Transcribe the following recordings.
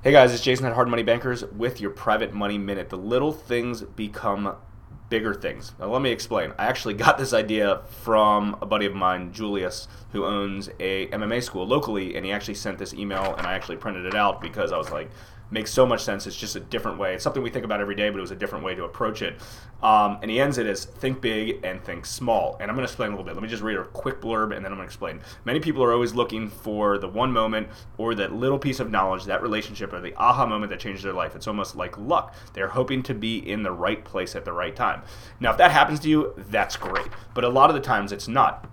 Hey guys, it's Jason at Hard Money Bankers with your private money minute. The little things become bigger things. Now, let me explain. I actually got this idea from a buddy of mine, Julius, who owns a MMA school locally, and he actually sent this email, and I actually printed it out because I was like, makes so much sense. It's just a different way. It's something we think about every day, but it was a different way to approach it. Um, and he ends it as think big and think small. And I'm going to explain a little bit. Let me just read a quick blurb and then I'm going to explain. Many people are always looking for the one moment or that little piece of knowledge, that relationship, or the aha moment that changes their life. It's almost like luck. They're hoping to be in the right place at the right time. Now, if that happens to you, that's great. But a lot of the times it's not.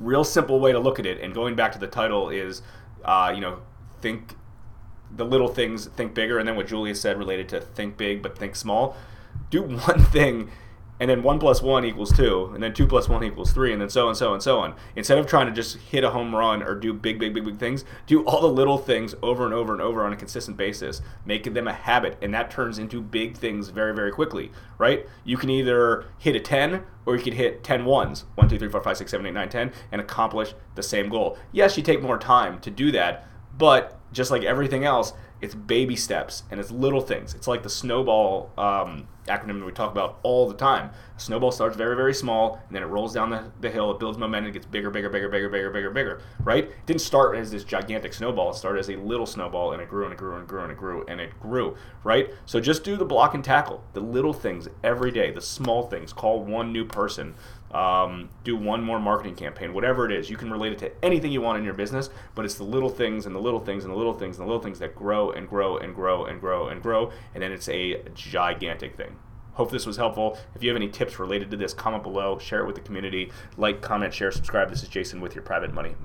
Real simple way to look at it, and going back to the title is, uh, you know, think the little things think bigger and then what Julius said related to think big but think small. Do one thing and then one plus one equals two and then two plus one equals three and then so and so and so on. Instead of trying to just hit a home run or do big big big big things do all the little things over and over and over on a consistent basis making them a habit and that turns into big things very very quickly right? You can either hit a 10 or you could hit 10 ones. 1 2 3 4 5 6 7 8 9 10 and accomplish the same goal. Yes you take more time to do that but just like everything else, it's baby steps and it's little things. It's like the snowball um, acronym that we talk about all the time. A snowball starts very, very small and then it rolls down the, the hill, it builds momentum, it gets bigger, bigger, bigger, bigger, bigger, bigger, bigger, right? It didn't start as this gigantic snowball. It started as a little snowball and it grew and it grew and it grew and it grew and it grew, right? So just do the block and tackle, the little things every day, the small things. Call one new person um, do one more marketing campaign, whatever it is. You can relate it to anything you want in your business, but it's the little things and the little things and the little things and the little things that grow and grow and grow and grow and grow, and then it's a gigantic thing. Hope this was helpful. If you have any tips related to this, comment below, share it with the community, like, comment, share, subscribe. This is Jason with your private money.